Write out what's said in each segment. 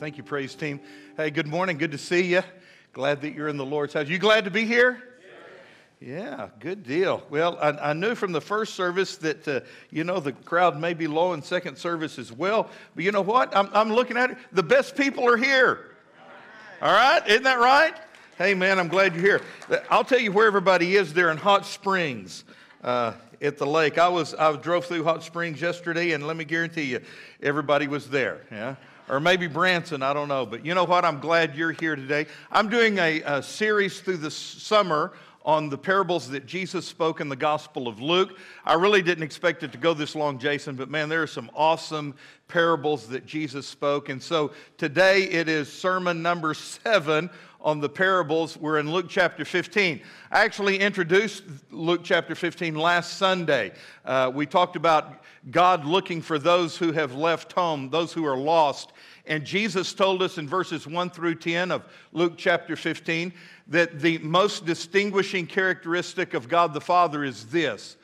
Thank you, praise team. Hey, good morning. Good to see you. Glad that you're in the Lord's house. You glad to be here? Yeah, good deal. Well, I, I knew from the first service that, uh, you know, the crowd may be low in second service as well. But you know what? I'm, I'm looking at it. The best people are here. All right? Isn't that right? Hey, man, I'm glad you're here. I'll tell you where everybody is. They're in Hot Springs. Uh, at the lake. I was I drove through Hot Springs yesterday, and let me guarantee you, everybody was there. Yeah, or maybe Branson, I don't know. But you know what? I'm glad you're here today. I'm doing a, a series through the summer on the parables that Jesus spoke in the Gospel of Luke. I really didn't expect it to go this long, Jason, but man, there are some awesome parables that Jesus spoke. And so today it is sermon number seven on the parables. We're in Luke chapter 15. I actually introduced Luke chapter 15 last Sunday. Uh, we talked about God looking for those who have left home, those who are lost. And Jesus told us in verses 1 through 10 of Luke chapter 15 that the most distinguishing characteristic of God the Father is this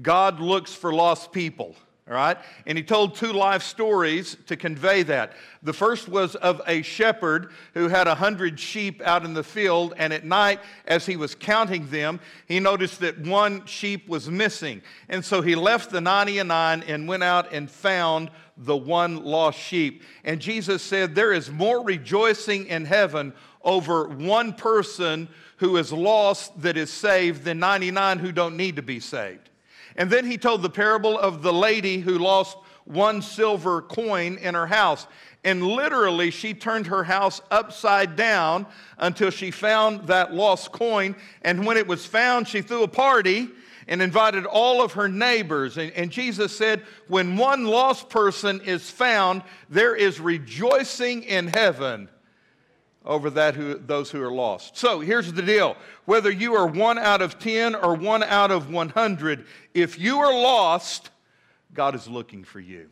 God looks for lost people. All right? And he told two life stories to convey that. The first was of a shepherd who had a hundred sheep out in the field, and at night, as he was counting them, he noticed that one sheep was missing. And so he left the 99 and went out and found the one lost sheep. And Jesus said, There is more rejoicing in heaven over one person who is lost that is saved than 99 who don't need to be saved. And then he told the parable of the lady who lost one silver coin in her house. And literally, she turned her house upside down until she found that lost coin. And when it was found, she threw a party and invited all of her neighbors. And, and, Jesus said, When one lost person is found, there is rejoicing in heaven over that who, those who are lost. So here's the deal whether you are one out of 10 or one out of 100, if you are lost, God is looking for you.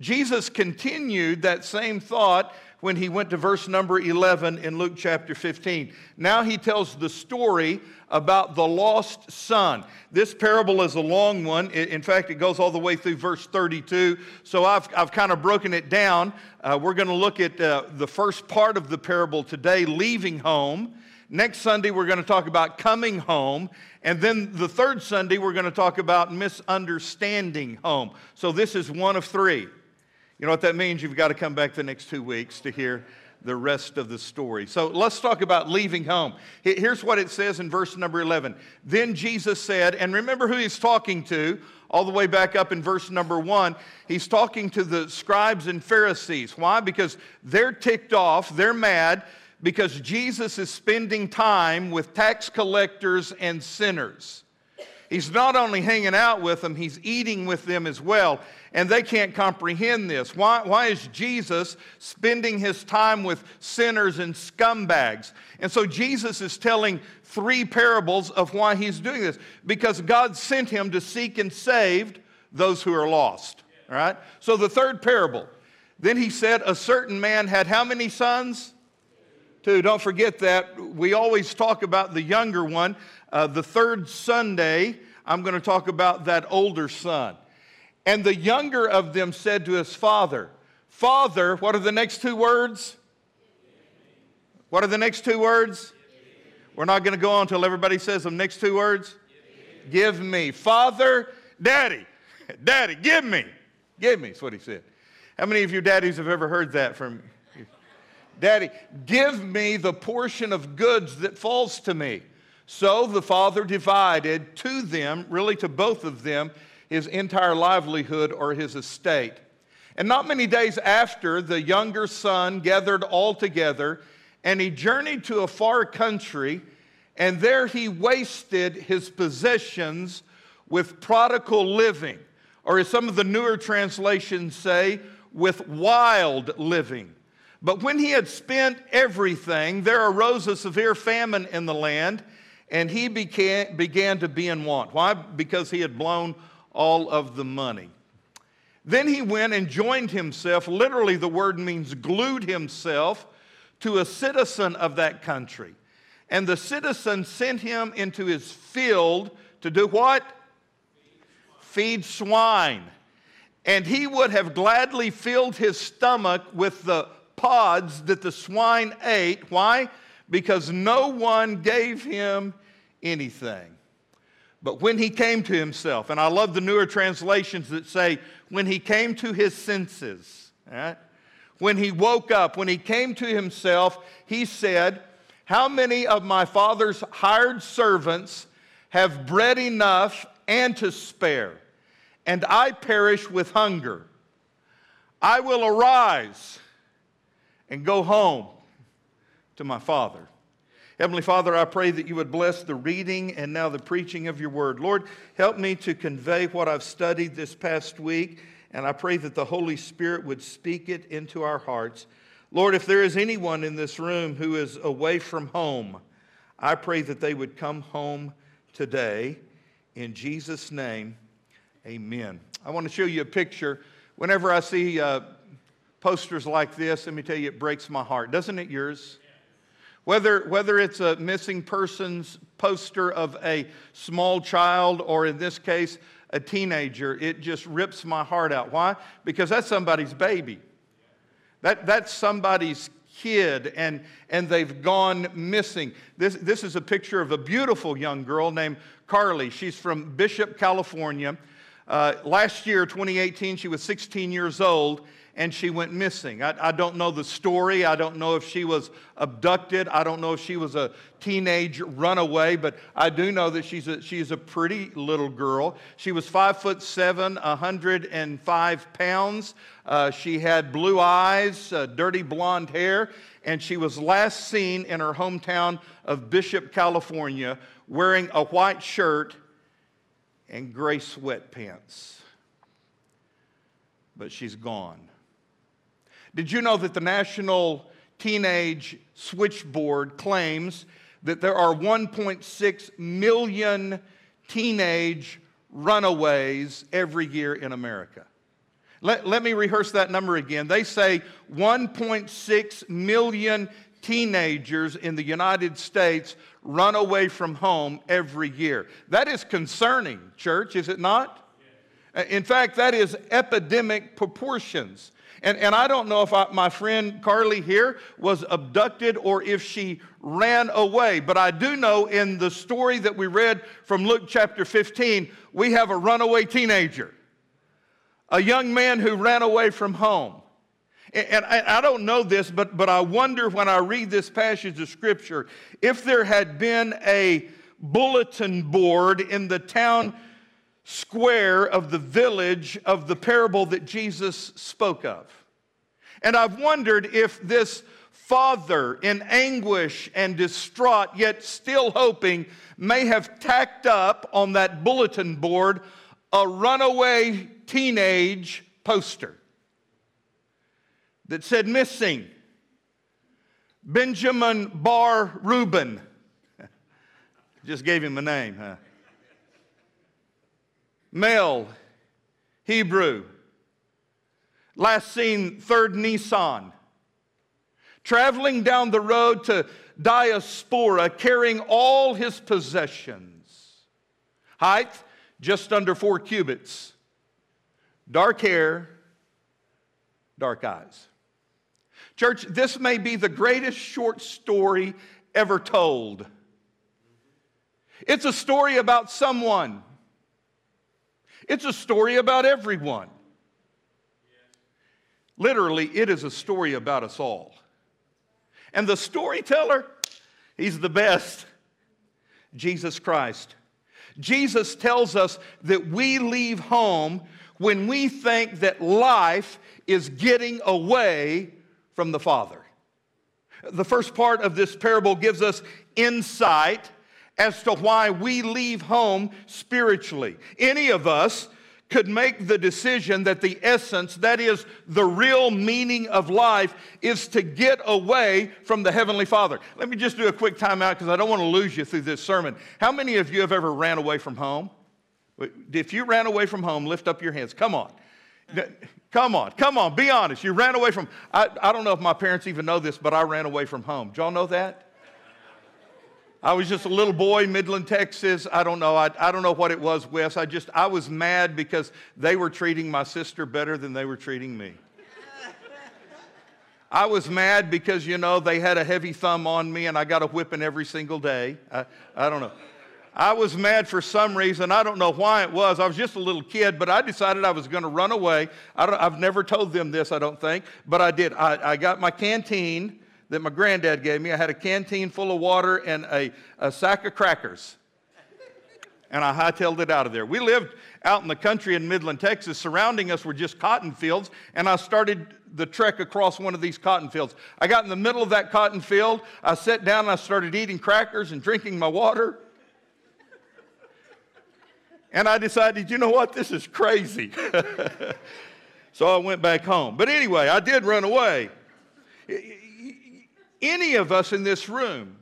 Jesus continued that same thought when he went to verse number 11 in Luke chapter 15. Now he tells the story about the lost son. This parable is a long one. In fact, it goes all the way through verse 32. So I've, I've kind of broken it down. Uh, we're going to look at uh, the first part of the parable today, leaving home. Next Sunday, we're going to talk about coming home. And then the third Sunday, we're going to talk about misunderstanding home. So this is one of three. You know what that means? You've got to come back the next two weeks to hear the rest of the story. So let's talk about leaving home. Here's what it says in verse number 11. Then Jesus said, and remember who he's talking to, all the way back up in verse number one. He's talking to the scribes and Pharisees. Why? Because they're ticked off, they're mad, because Jesus is spending time with tax collectors and sinners. He's not only hanging out with them, he's eating with them as well. And they can't comprehend this. Why, why is Jesus spending his time with sinners and scumbags? And so Jesus is telling three parables of why he's doing this. Because God sent him to seek and save those who are lost. All right? So the third parable. Then he said, A certain man had how many sons? Two. Don't forget that. We always talk about the younger one. Uh, the third Sunday, I'm going to talk about that older son. And the younger of them said to his father, Father, what are the next two words? What are the next two words? We're not going to go on until everybody says the next two words. Give me. Father, daddy, daddy, give me. Give me, is what he said. How many of your daddies have ever heard that from you? Daddy, give me the portion of goods that falls to me. So the father divided to them, really to both of them, his entire livelihood or his estate. And not many days after, the younger son gathered all together and he journeyed to a far country, and there he wasted his possessions with prodigal living, or as some of the newer translations say, with wild living. But when he had spent everything, there arose a severe famine in the land and he began, began to be in want. Why? Because he had blown all of the money. Then he went and joined himself, literally, the word means glued himself to a citizen of that country. And the citizen sent him into his field to do what? Feed swine. And he would have gladly filled his stomach with the pods that the swine ate. Why? Because no one gave him anything. But when he came to himself, and I love the newer translations that say, when he came to his senses, right? when he woke up, when he came to himself, he said, How many of my father's hired servants have bread enough and to spare? And I perish with hunger. I will arise and go home to my father. Heavenly Father, I pray that you would bless the reading and now the preaching of your word. Lord, help me to convey what I've studied this past week, and I pray that the Holy Spirit would speak it into our hearts. Lord, if there is anyone in this room who is away from home, I pray that they would come home today. In Jesus' name, amen. I want to show you a picture. Whenever I see uh, posters like this, let me tell you, it breaks my heart. Doesn't it yours? Whether, whether it's a missing persons poster of a small child or in this case, a teenager, it just rips my heart out. Why? Because that's somebody's baby. That, that's somebody's kid and, and they've gone missing. This, this is a picture of a beautiful young girl named Carly. She's from Bishop, California. Uh, last year, 2018, she was 16 years old and she went missing. I, I, don't know the story. I don't know if she was abducted. I don't know if she was a teenage runaway, but I do know that she's a, she's a pretty little girl. She was five foot seven, 105 pounds. Uh, she had blue eyes, uh, dirty blonde hair, and she was last seen in her hometown of Bishop, California, wearing a white shirt and gray sweatpants. But she's gone. Did you know that the National Teenage Switchboard claims that there are 1.6 million teenage runaways every year in America? Let, let me rehearse that number again. They say 1.6 million teenagers in the United States run away from home every year. That is concerning, church, is it not? In fact, that is epidemic proportions. And, and I don't know if I, my friend Carly here was abducted or if she ran away, but I do know in the story that we read from Luke chapter 15, we have a runaway teenager, a young man who ran away from home. And I don't know this, but, but I wonder when I read this passage of Scripture if there had been a bulletin board in the town square of the village of the parable that Jesus spoke of. And I've wondered if this father in anguish and distraught, yet still hoping, may have tacked up on that bulletin board a runaway teenage poster that said missing Benjamin Bar Reuben. Just gave him a name, huh? Male, Hebrew. Last seen, third Nisan. Traveling down the road to Diaspora, carrying all his possessions. Height, just under four cubits. Dark hair, dark eyes. Church, this may be the greatest short story ever told. It's a story about someone it's a story about everyone. Literally, it is a story about us all. And the storyteller, he's the best Jesus Christ. Jesus tells us that we leave home when we think that life is getting away from the Father. The first part of this parable gives us insight as to why we leave home spiritually. Any of us could make the decision that the essence, that is the real meaning of life, is to get away from the Heavenly Father. Let me just do a quick timeout because I don't want to lose you through this sermon. How many of you have ever ran away from home? If you ran away from home, lift up your hands. Come on. Come on, come on, be honest. You ran away from, I, I don't know if my parents even know this, but I ran away from home. Do y'all know that? I was just a little boy, in Midland, Texas. I don't know. I, I don't know what it was, Wes. I just, I was mad because they were treating my sister better than they were treating me. I was mad because, you know, they had a heavy thumb on me and I got a whipping every single day. I, I don't know. I was mad for some reason. I don't know why it was. I was just a little kid, but I decided I was going to run away. I have never told them this, I don't think, but I did. I, I, got my canteen that my granddad gave me. I had a canteen full of water and a, a sack of crackers. And I hightailed it out of there. We lived out in the country in Midland, Texas. Surrounding us were just cotton fields, and I started the trek across one of these cotton fields. I got in the middle of that cotton field. I sat down and I started eating crackers and drinking my water. And I decided, you know what, this is crazy. so I went back home. But anyway, I did run away. Any of us in this room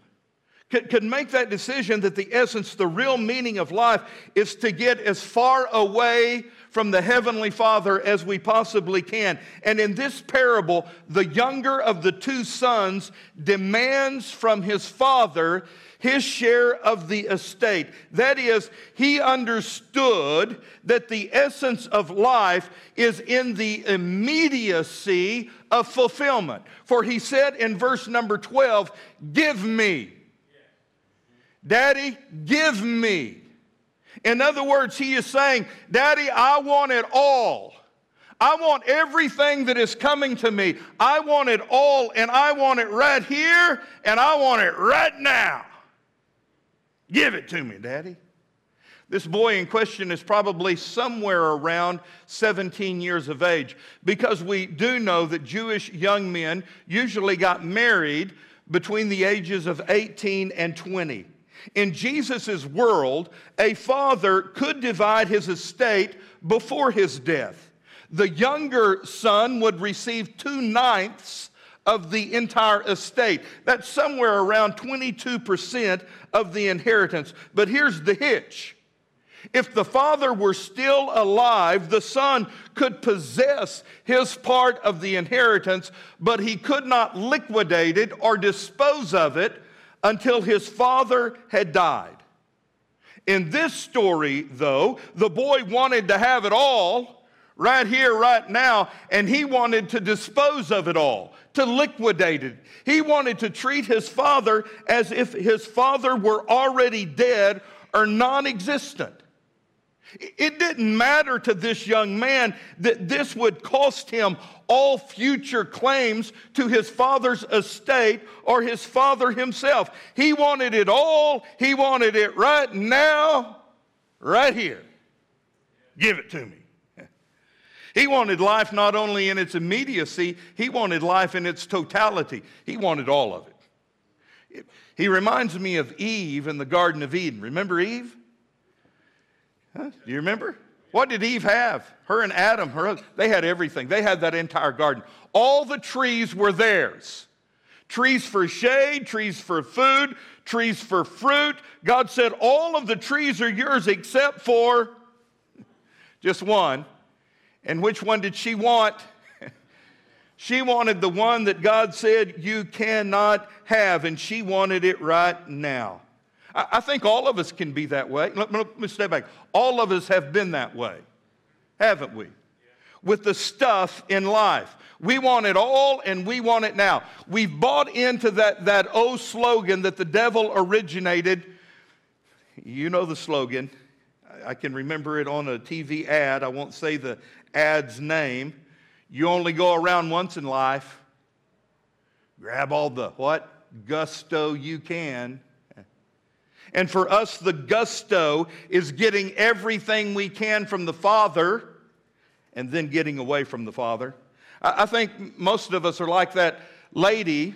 could, could make that decision that the essence, the real meaning of life is to get as far away from the Heavenly Father as we possibly can. And in this parable, the younger of the two sons demands from his father his share of the estate. That is, he understood that the essence of life is in the immediacy of fulfillment. For he said in verse number 12, Give me. Daddy, give me. In other words, he is saying, Daddy, I want it all. I want everything that is coming to me. I want it all, and I want it right here, and I want it right now. Give it to me, Daddy. This boy in question is probably somewhere around 17 years of age because we do know that Jewish young men usually got married between the ages of 18 and 20. In Jesus' world, a father could divide his estate before his death. The younger son would receive two ninths of the entire estate. That's somewhere around 22% of the inheritance. But here's the hitch if the father were still alive, the son could possess his part of the inheritance, but he could not liquidate it or dispose of it until his father had died. In this story, though, the boy wanted to have it all right here, right now, and he wanted to dispose of it all, to liquidate it. He wanted to treat his father as if his father were already dead or non existent. It didn't matter to this young man that this would cost him all future claims to his father's estate or his father himself. He wanted it all, he wanted it right now, right here. Give it to me. He wanted life not only in its immediacy, he wanted life in its totality. He wanted all of it. He reminds me of Eve in the Garden of Eden. Remember Eve? Huh? Do you remember? What did Eve have? Her and Adam, her they had everything. They had that entire garden. All the trees were theirs. Trees for shade, trees for food, trees for fruit. God said, All of the trees are yours except for just one and which one did she want? she wanted the one that God said you cannot have, and she wanted it right now. I, think all of us can be that way. Let, let me step back. All of us have been that way, haven't we? With the stuff in life. We want it all and we want it now. We've bought into that, that old slogan that the devil originated. You know the slogan. I can remember it on a TV ad. I won't say the ad's name. You only go around once in life. Grab all the what? Gusto you can. And for us, the gusto is getting everything we can from the Father and then getting away from the Father. I think most of us are like that lady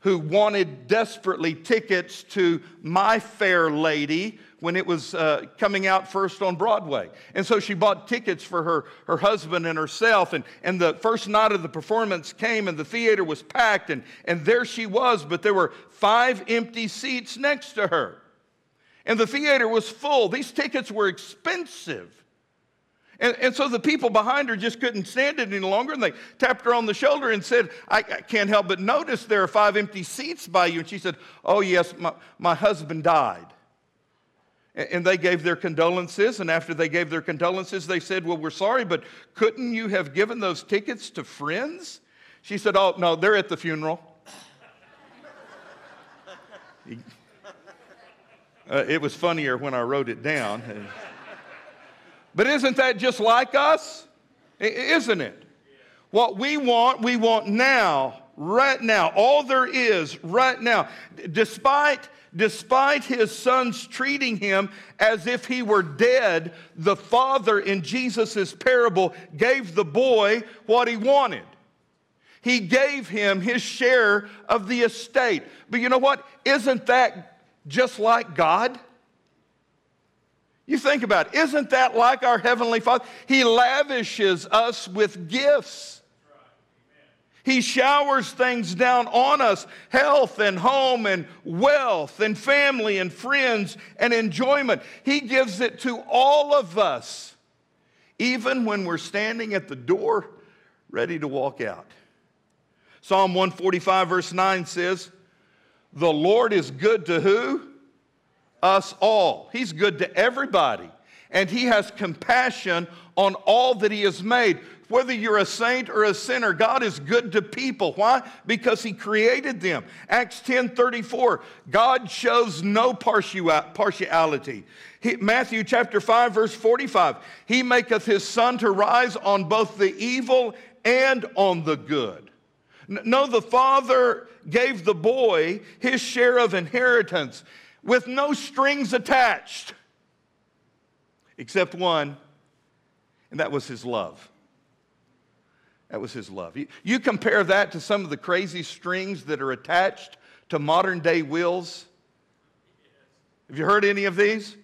who wanted desperately tickets to My Fair Lady when it was uh, coming out first on Broadway. And so she bought tickets for her, her husband and herself. And, and the first night of the performance came, and the theater was packed, and, and there she was, but there were five empty seats next to her. And the theater was full. These tickets were expensive. And, and, so the people behind her just couldn't stand it any longer, and they tapped her on the shoulder and said, I, I, can't help but notice there are five empty seats by you. And she said, Oh, yes, my, my husband died. And they gave their condolences. And after they gave their condolences, they said, Well, we're sorry, but couldn't you have given those tickets to friends? She said, Oh, no, they're at the funeral. Uh, it was funnier when I wrote it down. but isn't that just like us? Isn't it? What we want, we want now, right now. All there is right now. Despite, despite his sons treating him as if he were dead, the father in Jesus' parable gave the boy what he wanted. He gave him his share of the estate. But you know what? Isn't that just like God? You think about it. Isn't that like our Heavenly Father? He lavishes us with gifts. He showers things down on us health and home and wealth and family and friends and enjoyment. He gives it to all of us, even when we're standing at the door ready to walk out. Psalm 145, verse 9 says, the Lord is good to who? Us all. He's good to everybody. And He has compassion on all that He has made. Whether you're a saint or a sinner, God is good to people. Why? Because He created them. Acts 10 34, God shows no partiality. He, Matthew chapter 5, verse 45, He maketh His sun to rise on both the evil and on the good. No, the father gave the boy his share of inheritance with no strings attached, except one, and that was his love. That was his love. You, compare that to some of the crazy strings that are attached to modern day wills. Have you heard any of these?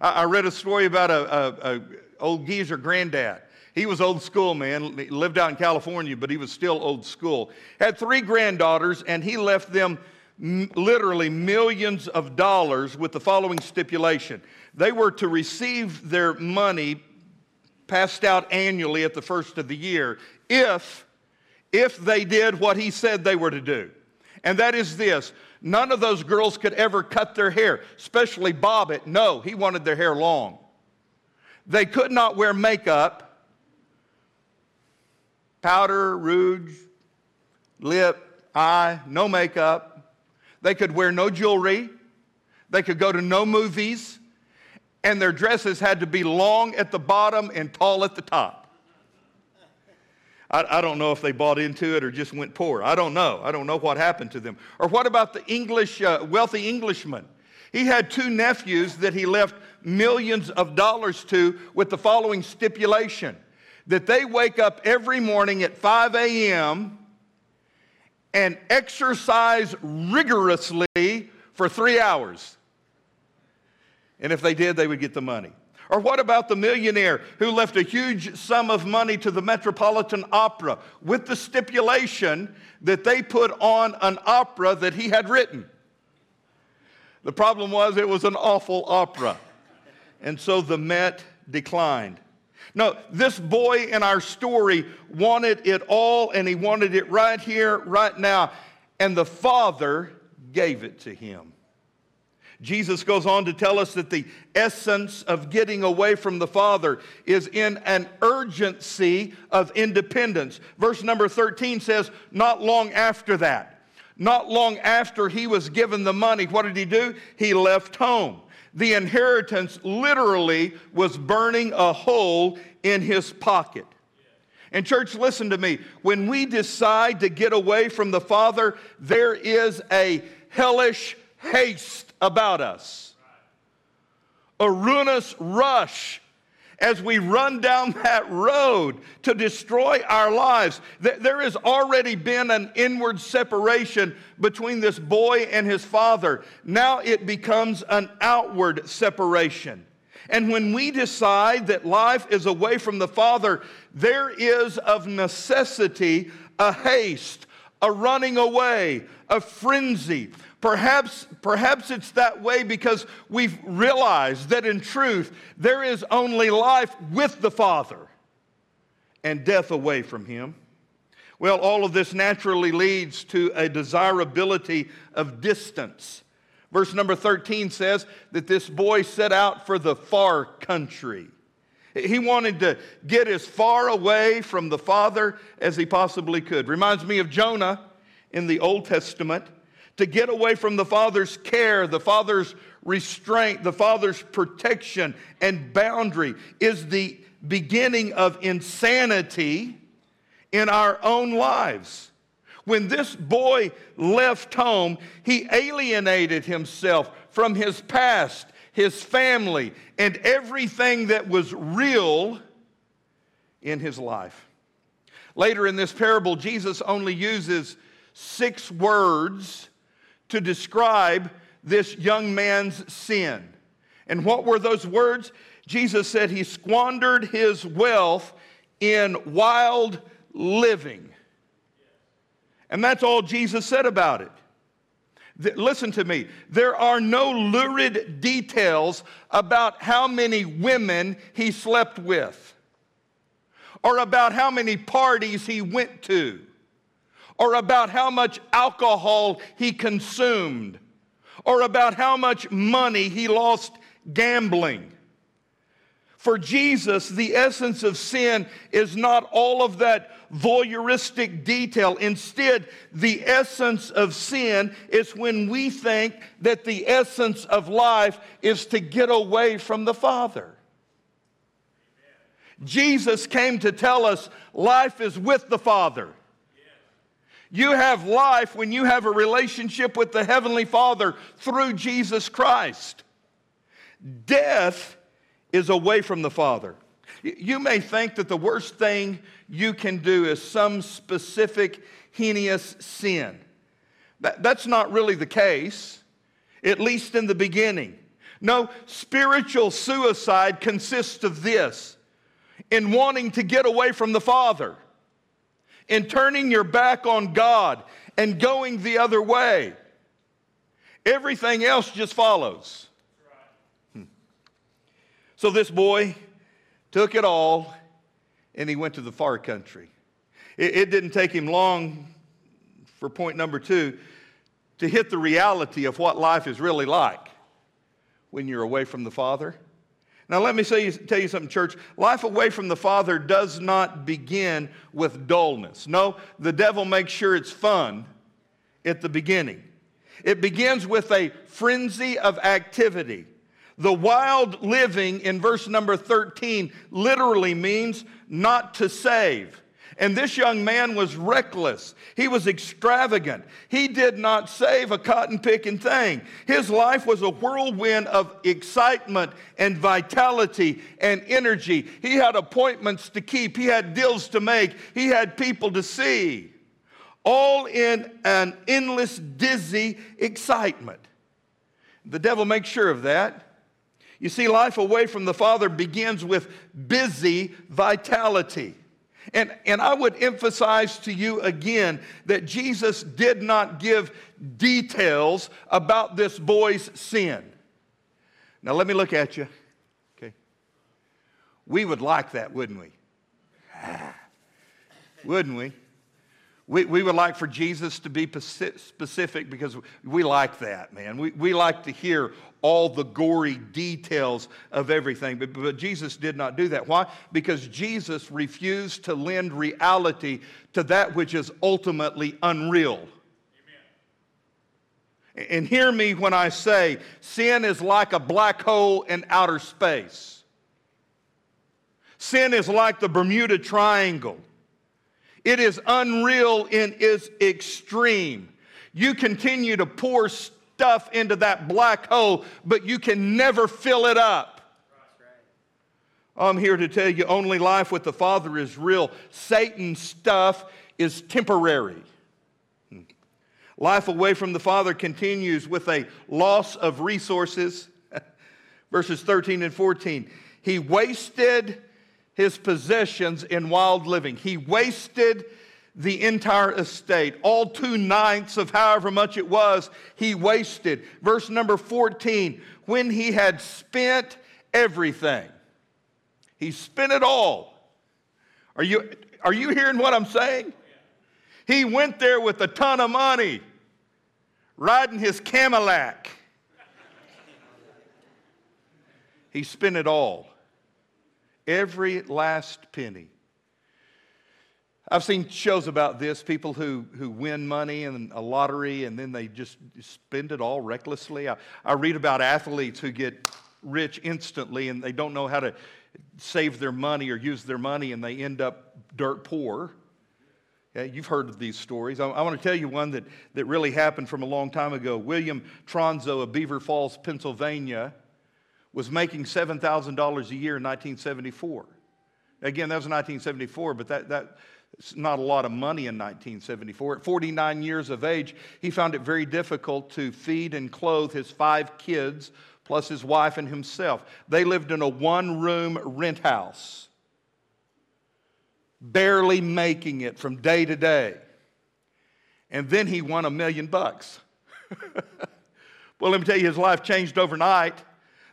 I, I read a story about a, a, a old geezer granddad he was old school, man. He lived out in California, but he was still old school. Had three granddaughters, and he left them literally millions of dollars with the following stipulation. They were to receive their money passed out annually at the first of the year if if they did what he said they were to do. And that is this. None of those girls could ever cut their hair especially bob it no he wanted their hair long. They could not wear makeup powder, rouge, lip, eye, no makeup. They could wear no jewelry. They could go to no movies. And their dresses had to be long at the bottom and tall at the top. I, I, don't know if they bought into it or just went poor. I don't know. I don't know what happened to them. Or what about the English, uh, wealthy Englishman? He had two nephews that he left millions of dollars to with the following stipulation that they wake up every morning at 5 a.m. and exercise rigorously for three hours. And if they did, they would get the money. Or what about the millionaire who left a huge sum of money to the Metropolitan Opera with the stipulation that they put on an opera that he had written? The problem was it was an awful opera. And so the Met declined. No, this boy in our story wanted it all and he wanted it right here, right now. And the Father gave it to him. Jesus goes on to tell us that the essence of getting away from the Father is in an urgency of independence. Verse number 13 says, Not long after that, not long after he was given the money, what did he do? He left home the inheritance literally was burning a hole in his pocket. And, church, listen to me. When we decide to get away from the Father, there is a hellish haste about us, a ruinous rush as we run down that road to destroy our lives. There has already been an inward separation between this boy and his father. Now it becomes an outward separation. And when we decide that life is away from the Father, there is of necessity a haste, a running away, a frenzy. Perhaps, perhaps it's that way because we've realized that in truth there is only life with the Father and death away from Him. Well, all of this naturally leads to a desirability of distance. Verse number 13 says that this boy set out for the far country. He wanted to get as far away from the Father as he possibly could. Reminds me of Jonah in the Old Testament to get away from the Father's care, the Father's restraint, the Father's protection and boundary is the beginning of insanity in our own lives. When this boy left home, he alienated himself from his past, his family, and everything that was real in his life. Later in this parable, Jesus only uses six words to describe this young man's sin. And what were those words? Jesus said he squandered his wealth in wild living. And that's all Jesus said about it. listen to me. There are no lurid details about how many women he slept with, or about how many parties he went to, or about how much alcohol he consumed, or about how much money he lost gambling. For Jesus, the essence of sin is not all of that voyeuristic detail. Instead, the essence of sin is when we think that the essence of life is to get away from the Father. Jesus came to tell us life is with the Father. You have life when you have a relationship with the Heavenly Father through Jesus Christ. Death is away from the Father. You may think that the worst thing you can do is some specific heinous sin. that's not really the case, at least in the beginning. No, spiritual suicide consists of this in wanting to get away from the Father, in turning your back on God and going the other way. Everything else just follows. Hmm. So this boy took it all and he went to the far country. It, it didn't take him long for point number two to hit the reality of what life is really like when you're away from the Father. Now, let me tell you something, church. Life away from the Father does not begin with dullness. No, the devil makes sure it's fun at the beginning. It begins with a frenzy of activity. The wild living in verse number 13 literally means not to save. And this young man was reckless. He was extravagant. He did not save a cotton picking thing. His life was a whirlwind of excitement and vitality and energy. He had appointments to keep, he had deals to make, he had people to see, all in an endless, dizzy excitement. The devil makes sure of that. You see, life away from the Father begins with busy vitality. And, and I would emphasize to you again that Jesus did not give details about this boy's sin. Now, let me look at you. Okay. We would like that, wouldn't we? Ah. wouldn't we? We, we would like for Jesus to be specific because we like that, man. We, we like to hear all the gory details of everything. But, but Jesus did not do that. Why? Because Jesus refused to lend reality to that which is ultimately unreal. And hear me when I say sin is like a black hole in outer space. Sin is like the Bermuda Triangle. It is unreal in its extreme. You continue to pour stuff into that black hole, but you can never fill it up. I'm here to tell you only life with the Father is real. Satan's stuff is temporary. Life away from the Father continues with a loss of resources. Verses 13 and 14. He wasted his possessions in wild living. He wasted the entire estate. All two ninths of however much it was, he wasted. Verse number 14 when he had spent everything, he spent it all. Are you, are you hearing what I'm saying? He went there with a ton of money, riding his Cadillac. He spent it all. Every last penny. I've seen shows about this people who, who win money in a lottery and then they just spend it all recklessly. I, I read about athletes who get rich instantly and they don't know how to save their money or use their money and they end up dirt poor. Yeah, you've heard of these stories. I, I, want to tell you one that, that really happened from a long time ago. William Tronzo of Beaver Falls, Pennsylvania, was making $7,000 a year in 1974. Again, that was 1974, but that, that's not a lot of money in 1974. At 49 years of age, he found it very difficult to feed and clothe his five kids, plus his wife and himself. They lived in a one room rent house, barely making it from day to day. And then he won a million bucks. well, let me tell you, his life changed overnight.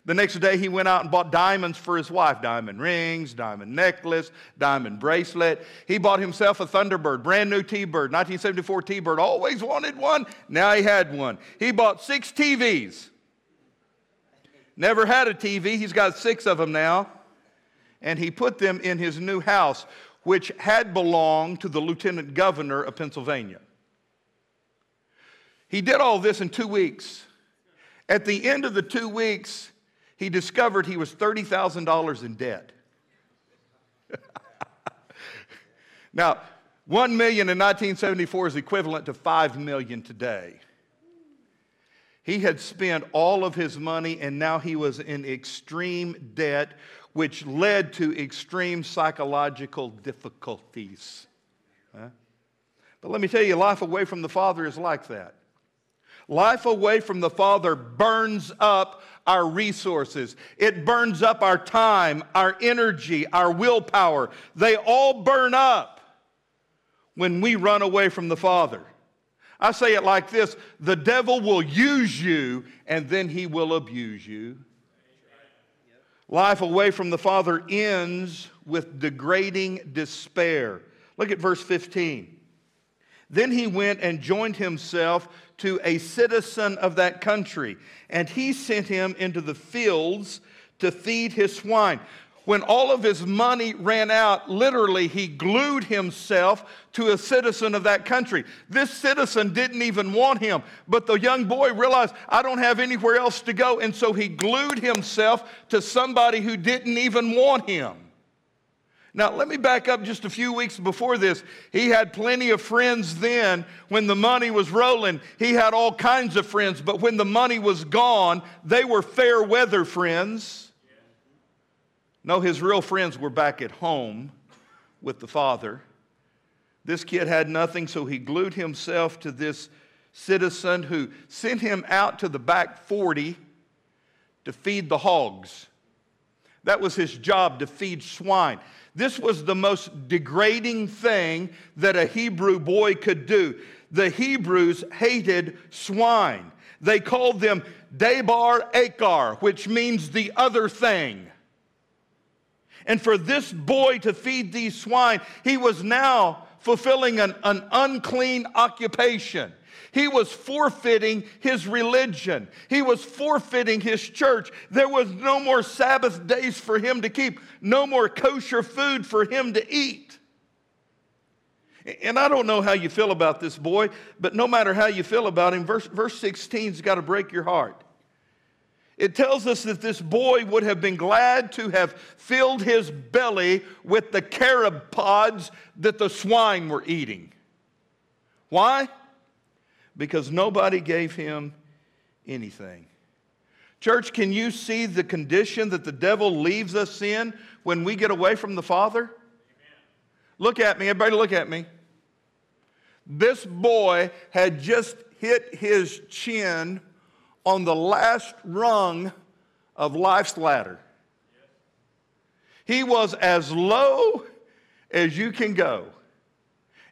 The next day, he went out and bought diamonds for his wife diamond rings, diamond necklace, diamond bracelet. He bought himself a Thunderbird, brand new T Bird, 1974 T Bird. Always wanted one. Now he had one. He bought six TVs. Never had a TV. He's got six of them now. And he put them in his new house, which had belonged to the lieutenant governor of Pennsylvania. He did all this in two weeks. At the end of the two weeks, he discovered he was $30,000 in debt. now, 1 million in 1974 is equivalent to 5 million today. He had spent all of his money and now he was in extreme debt, which led to extreme psychological difficulties. Huh? But let me tell you, life away from the Father is like that. Life away from the Father burns up our resources. It burns up our time, our energy, our willpower. They all burn up when we run away from the Father. I say it like this the devil will use you and then he will abuse you. Life away from the Father ends with degrading despair. Look at verse 15. Then he went and joined himself to a citizen of that country, and he sent him into the fields to feed his swine. When all of his money ran out, literally, he glued himself to a citizen of that country. This citizen didn't even want him, but the young boy realized, I don't have anywhere else to go. And so he glued himself to somebody who didn't even want him. Now, let me back up just a few weeks before this. He had plenty of friends then when the money was rolling. He had all kinds of friends, but when the money was gone, they were fair weather friends. No, his real friends were back at home with the father. This kid had nothing, so he glued himself to this citizen who sent him out to the back 40 to feed the hogs. That was his job to feed swine. This was the most degrading thing that a Hebrew boy could do. The Hebrews hated swine. They called them Debar Akar, which means the other thing. And for this boy to feed these swine, he was now fulfilling an, an unclean occupation. He was forfeiting his religion. He was forfeiting his church. There was no more Sabbath days for him to keep, no more kosher food for him to eat. And I don't know how you feel about this boy, but no matter how you feel about him, verse, verse 16's got to break your heart. It tells us that this boy would have been glad to have filled his belly with the carob pods that the swine were eating. Why? Because nobody gave him anything. Church, can you see the condition that the devil leaves us in when we get away from the Father? Amen. Look at me, everybody, look at me. This boy had just hit his chin on the last rung of life's ladder. He was as low as you can go.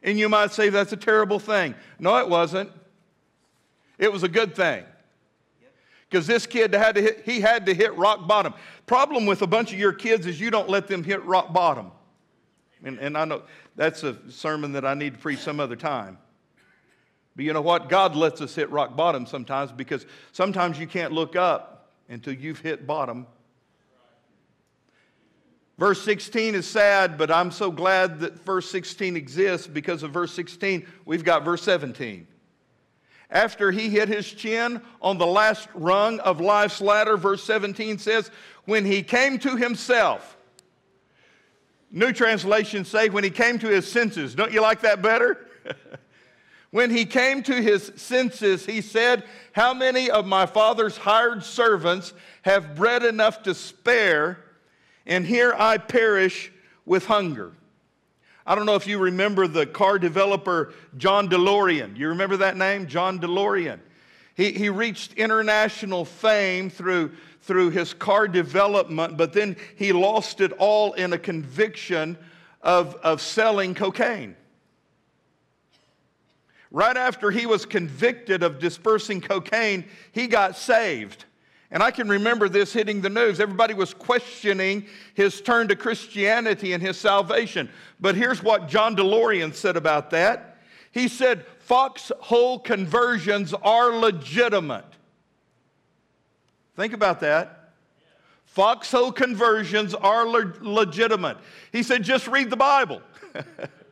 And you might say that's a terrible thing. No, it wasn't. It was a good thing. Because this kid had to hit, he had to hit rock bottom. Problem with a bunch of your kids is you don't let them hit rock bottom. And, and I know that's a sermon that I need to preach some other time. But you know what? God lets us hit rock bottom sometimes because sometimes you can't look up until you've hit bottom. Verse 16 is sad, but I'm so glad that verse 16 exists because of verse 16, we've got verse 17. After he hit his chin on the last rung of life's ladder, verse 17 says, When he came to himself, New translations say, When he came to his senses. Don't you like that better? when he came to his senses, he said, How many of my father's hired servants have bread enough to spare? and here I perish with hunger. I don't know if you remember the car developer John DeLorean. You remember that name? John DeLorean. He, he reached international fame through, through his car development, but then he lost it all in a conviction of, of selling cocaine. Right after he was convicted of dispersing cocaine, he got saved. And I can remember this hitting the news. Everybody was questioning his turn to Christianity and his salvation. But here's what John DeLorean said about that. He said, Foxhole conversions are legitimate. Think about that. Foxhole conversions are le- legitimate. He said, just read the Bible.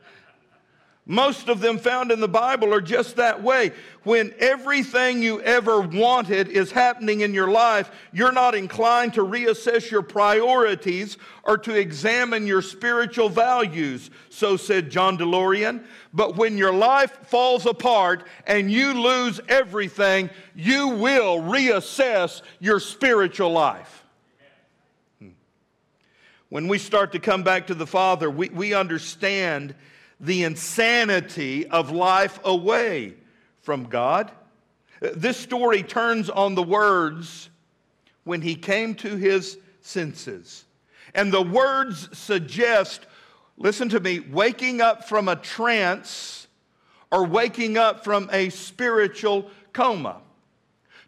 Most of them found in the Bible are just that way. When everything you ever wanted is happening in your life, you're not inclined to reassess your priorities or to examine your spiritual values, so said John DeLorean. But when your life falls apart and you lose everything, you will reassess your spiritual life. Hmm. When we start to come back to the Father, we, we understand the insanity of life away from God. This story turns on the words when he came to his senses. And the words suggest, listen to me, waking up from a trance or waking up from a spiritual coma.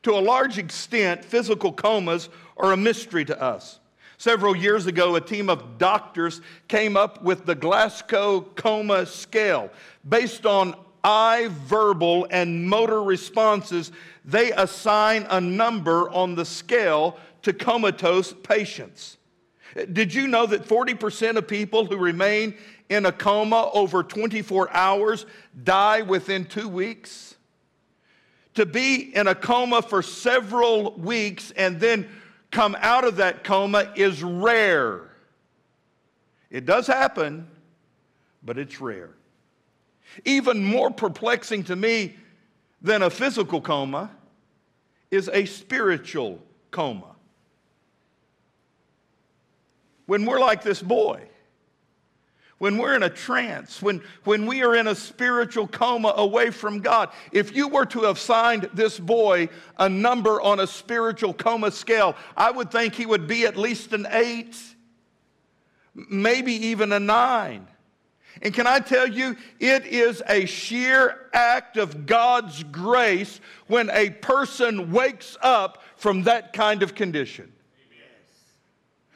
To a large extent, physical comas are a mystery to us. Several years ago, a team of doctors came up with the Glasgow Coma Scale. Based on eye, verbal, and motor responses, they assign a number on the scale to comatose patients. Did you know that 40% of people who remain in a coma over 24 hours die within two weeks? To be in a coma for several weeks and then come out of that coma is rare. It does happen, but it's rare. Even more perplexing to me than a physical coma is a spiritual coma. When we're like this boy, when we're in a trance, when, when we are in a spiritual coma away from God. If you were to have signed this boy a number on a spiritual coma scale, I would think he would be at least an eight, maybe even a nine. And can I tell you, it is a sheer act of God's grace when a person wakes up from that kind of condition.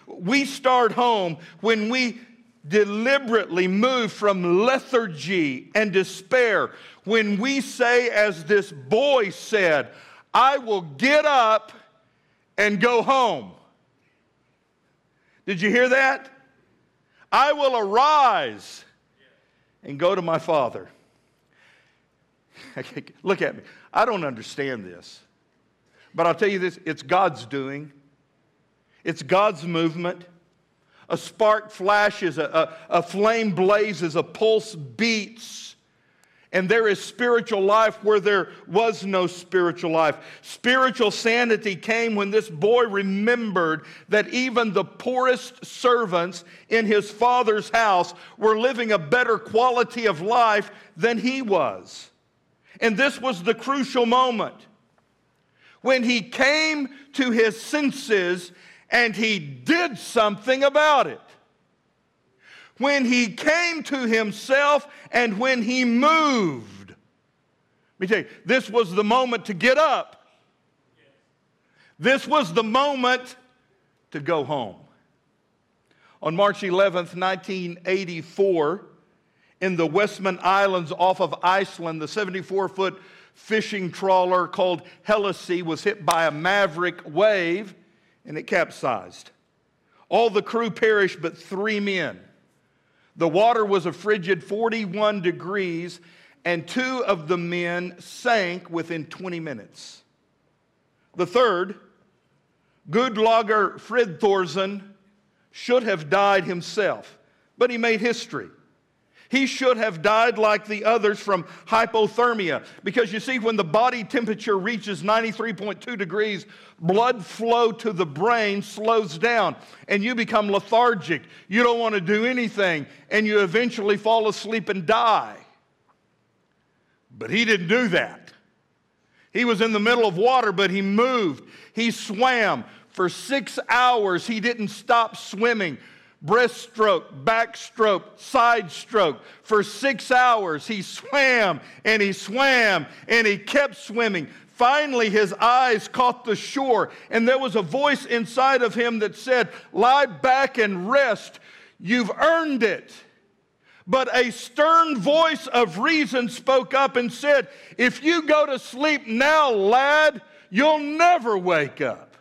We start home when we deliberately move from lethargy and despair when we say, as this boy said, I will get up and go home. Did you hear that? I will arise and go to my father. Look at me. I don't understand this. But I'll tell you this it's God's doing, it's God's movement. A spark flashes, a, a, a flame blazes, a pulse beats. And there is spiritual life where there was no spiritual life. Spiritual sanity came when this boy remembered that even the poorest servants in his father's house were living a better quality of life than he was. And this was the crucial moment. When he came to his senses and he did something about it. When he came to himself and when he moved. Let me tell you, this was the moment to get up. This was the moment to go home. On March 11th, 1984, in the Westman Islands off of Iceland, the 74 foot fishing trawler called Hellisey was hit by a maverick wave and it capsized. All the crew perished but three men. The water was a frigid 41 degrees, and two of the men sank within 20 minutes. The third, Gudlaugur Fridthorsson, should have died himself, but he made history. He should have died like the others from hypothermia. Because you see, when the body temperature reaches 93.2 degrees, blood flow to the brain slows down and you become lethargic. You don't want to do anything and you eventually fall asleep and die. But he didn't do that. He was in the middle of water, but he moved. He swam. For six hours, he didn't stop swimming breaststroke, backstroke, side stroke. For six hours, he swam and he swam and he kept swimming. Finally, his eyes caught the shore, and there was a voice inside of him that said, Lie back and rest. You've earned it. But a stern voice of reason spoke up and said, If you go to sleep now, lad, you'll never wake up.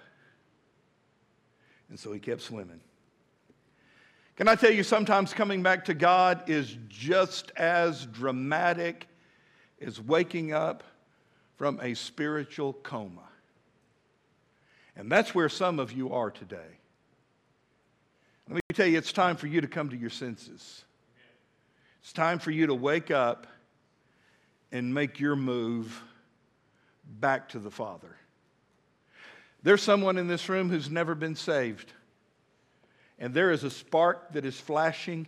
And so he kept swimming. Can I tell you, sometimes coming back to God is just as dramatic as waking up from a spiritual coma. And that's where some of you are today. Let me tell you, it's time for you to come to your senses. It's time for you to wake up and make your move back to the Father. There's someone in this room who's never been saved and there is a spark that is flashing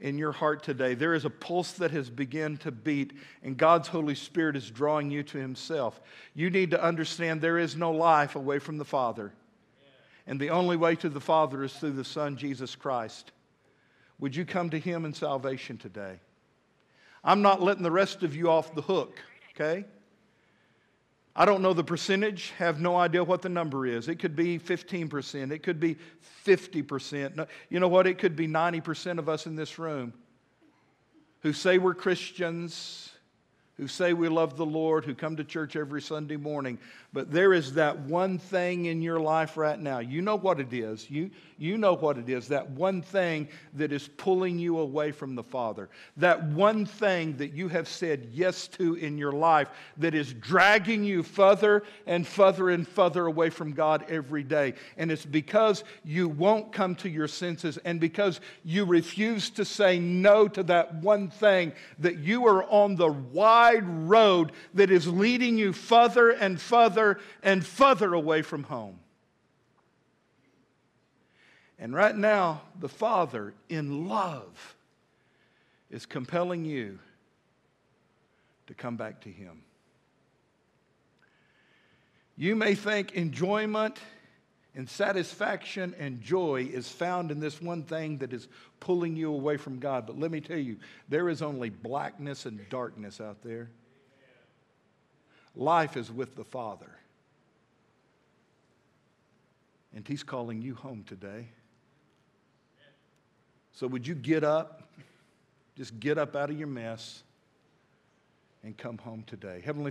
in your heart today. There is a pulse that has begun to beat, and God's Holy Spirit is drawing you to Himself. You need to understand there is no life away from the Father. And the only way to the Father is through the Son, Jesus Christ. Would you come to Him in salvation today? I'm not letting the rest of you off the hook, okay? I don't know the percentage, have no idea what the number is. It could be 15%, it could be 50%. You know what? It could be 90% of us in this room who say we're Christians, who say we love the Lord, who come to church every Sunday morning, but there is that one thing in your life right now. You know what it is. You, you know what it is. That one thing that is pulling you away from the Father. That one thing that you have said yes to in your life that is dragging you further and further and further away from God every day. And it's because you won't come to your senses and because you refuse to say no to that one thing that you are on the wide road that is leading you further and further further and further away from home. And right now, the Father, in love, is compelling you to come back to Him. You may think enjoyment and satisfaction and joy is found in this one thing that is pulling you away from God. But let me tell you, there is only blackness and darkness out there. Life is with the Father. And He's calling you home today. So, would you get up? Just get up out of your mess and come home today. Heavenly Father,